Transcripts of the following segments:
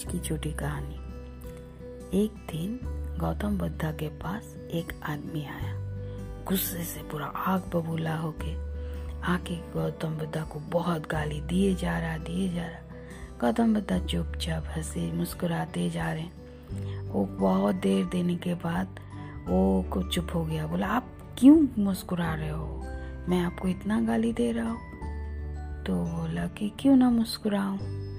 आज की छोटी कहानी। एक दिन गौतम बुद्धा के पास एक आदमी आया। गुस्से से पूरा आग बबूला होके आके गौतम बुद्धा को बहुत गाली, दिए जा रहा, दिए जा रहा। गौतम बुद्धा चुपचाप हंसे मुस्कुराते जा रहे वो बहुत देर देने के बाद वो कुछ चुप हो गया। बोला, आप क्यों मुस्कुरा रहे हो? मैं आपको इतना गाली दे रहा हूँ। तो बोला कि, क्यों ना मुस्कुराऊँ?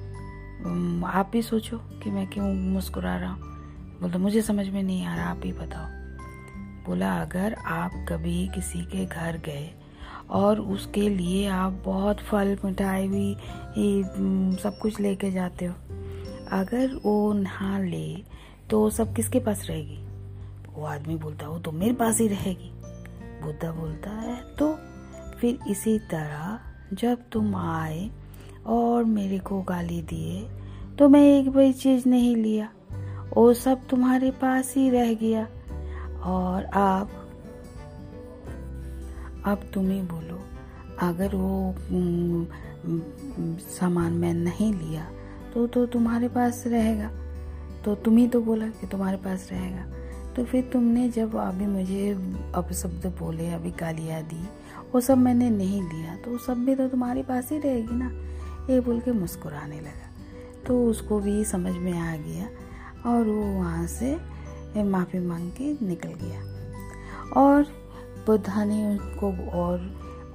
आप भी सोचो कि मैं क्यों मुस्कुरा रहा हूँ। बोलते, मुझे समझ में नहीं आ रहा, आप ही बताओ। बोला, अगर आप कभी किसी के घर गए और उसके लिए आप बहुत फल, मिठाई भी सब कुछ लेके जाते हो, अगर वो नहा ले तो सब किसके पास रहेगी? वो आदमी बोलता, वो तो मेरे पास ही रहेगी। बुद्धा बोलता, है तो फिर इसी तरह जब तुम आए और मेरे को गाली दिए तो मैं एक भी चीज़ नहीं लिया। वो सब तुम्हारे पास ही रह गया। और आप, अब तुम ही बोलो, अगर वो सामान मैं नहीं लिया तो तो तुम्हारे पास रहेगा। तो तुम ही तो बोला कि तुम्हारे पास रहेगा। तो फिर तुमने जब अभी मुझे अब शब्द बोले, अभी गालियाँ दी, वो सब मैंने नहीं लिया तो वो सब भी तो तुम्हारे पास ही रहेगी ना। ये बोल के मुस्कुराने लगा। तो उसको भी समझ में आ गया और वो वहाँ से माफ़ी मांग के निकल गया। और बुद्धा ने उनको और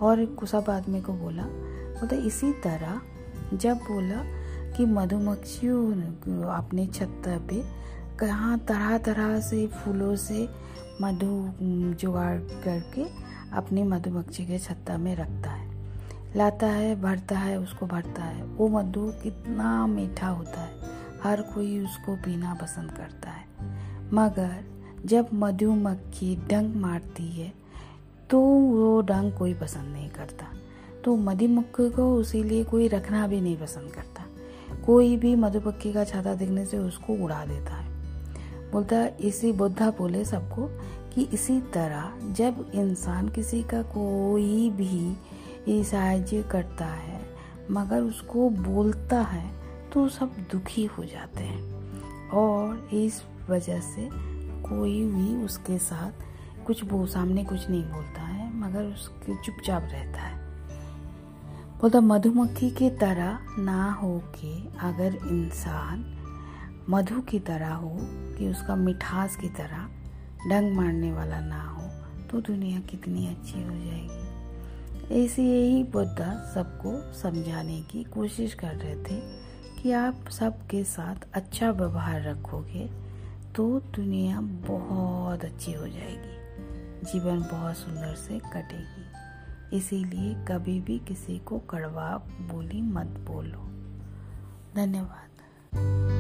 और सब आदमी को बोला बोला इसी तरह जब बोला कि मधुमक्खियों अपने छत पे कहाँ तरह तरह से फूलों से मधु जुगाड़ करके अपनी मधुमक्खी के छत्ता में रखता है। लाता है, भरता है, उसको भरता है। वो मधु कितना मीठा होता है। हर कोई उसको पीना पसंद करता है। मगर जब मधुमक्खी डंक मारती है तो वो डंक कोई पसंद नहीं करता। तो मधुमक्खी को उसी उसीलिए कोई रखना भी नहीं पसंद करता। कोई भी मधुमक्खी का छाता दिखने से उसको उड़ा देता है। बोलता इसी बुद्धा बोले सबको कि इसी तरह जब इंसान किसी का कोई भी ये साहाଯ୍य करता है, मगर उसको बोलता है तो सब दुखी हो जाते हैं। और इस वजह से कोई भी उसके साथ कुछ वो सामने कुछ नहीं बोलता है, मगर उसके चुपचाप रहता है। बोलता, मधुमक्खी की तरह ना हो के अगर इंसान मधु की तरह हो, कि उसका मिठास की तरह डंग मारने वाला ना हो तो दुनिया कितनी अच्छी हो जाएगी। ऐसे ही बुद्धा सबको समझाने की कोशिश कर रहे थे कि आप सबके साथ अच्छा व्यवहार रखोगे तो दुनिया बहुत अच्छी हो जाएगी। जीवन बहुत सुंदर से कटेगी। इसीलिए कभी भी किसी को कड़वा बोली मत बोलो। धन्यवाद।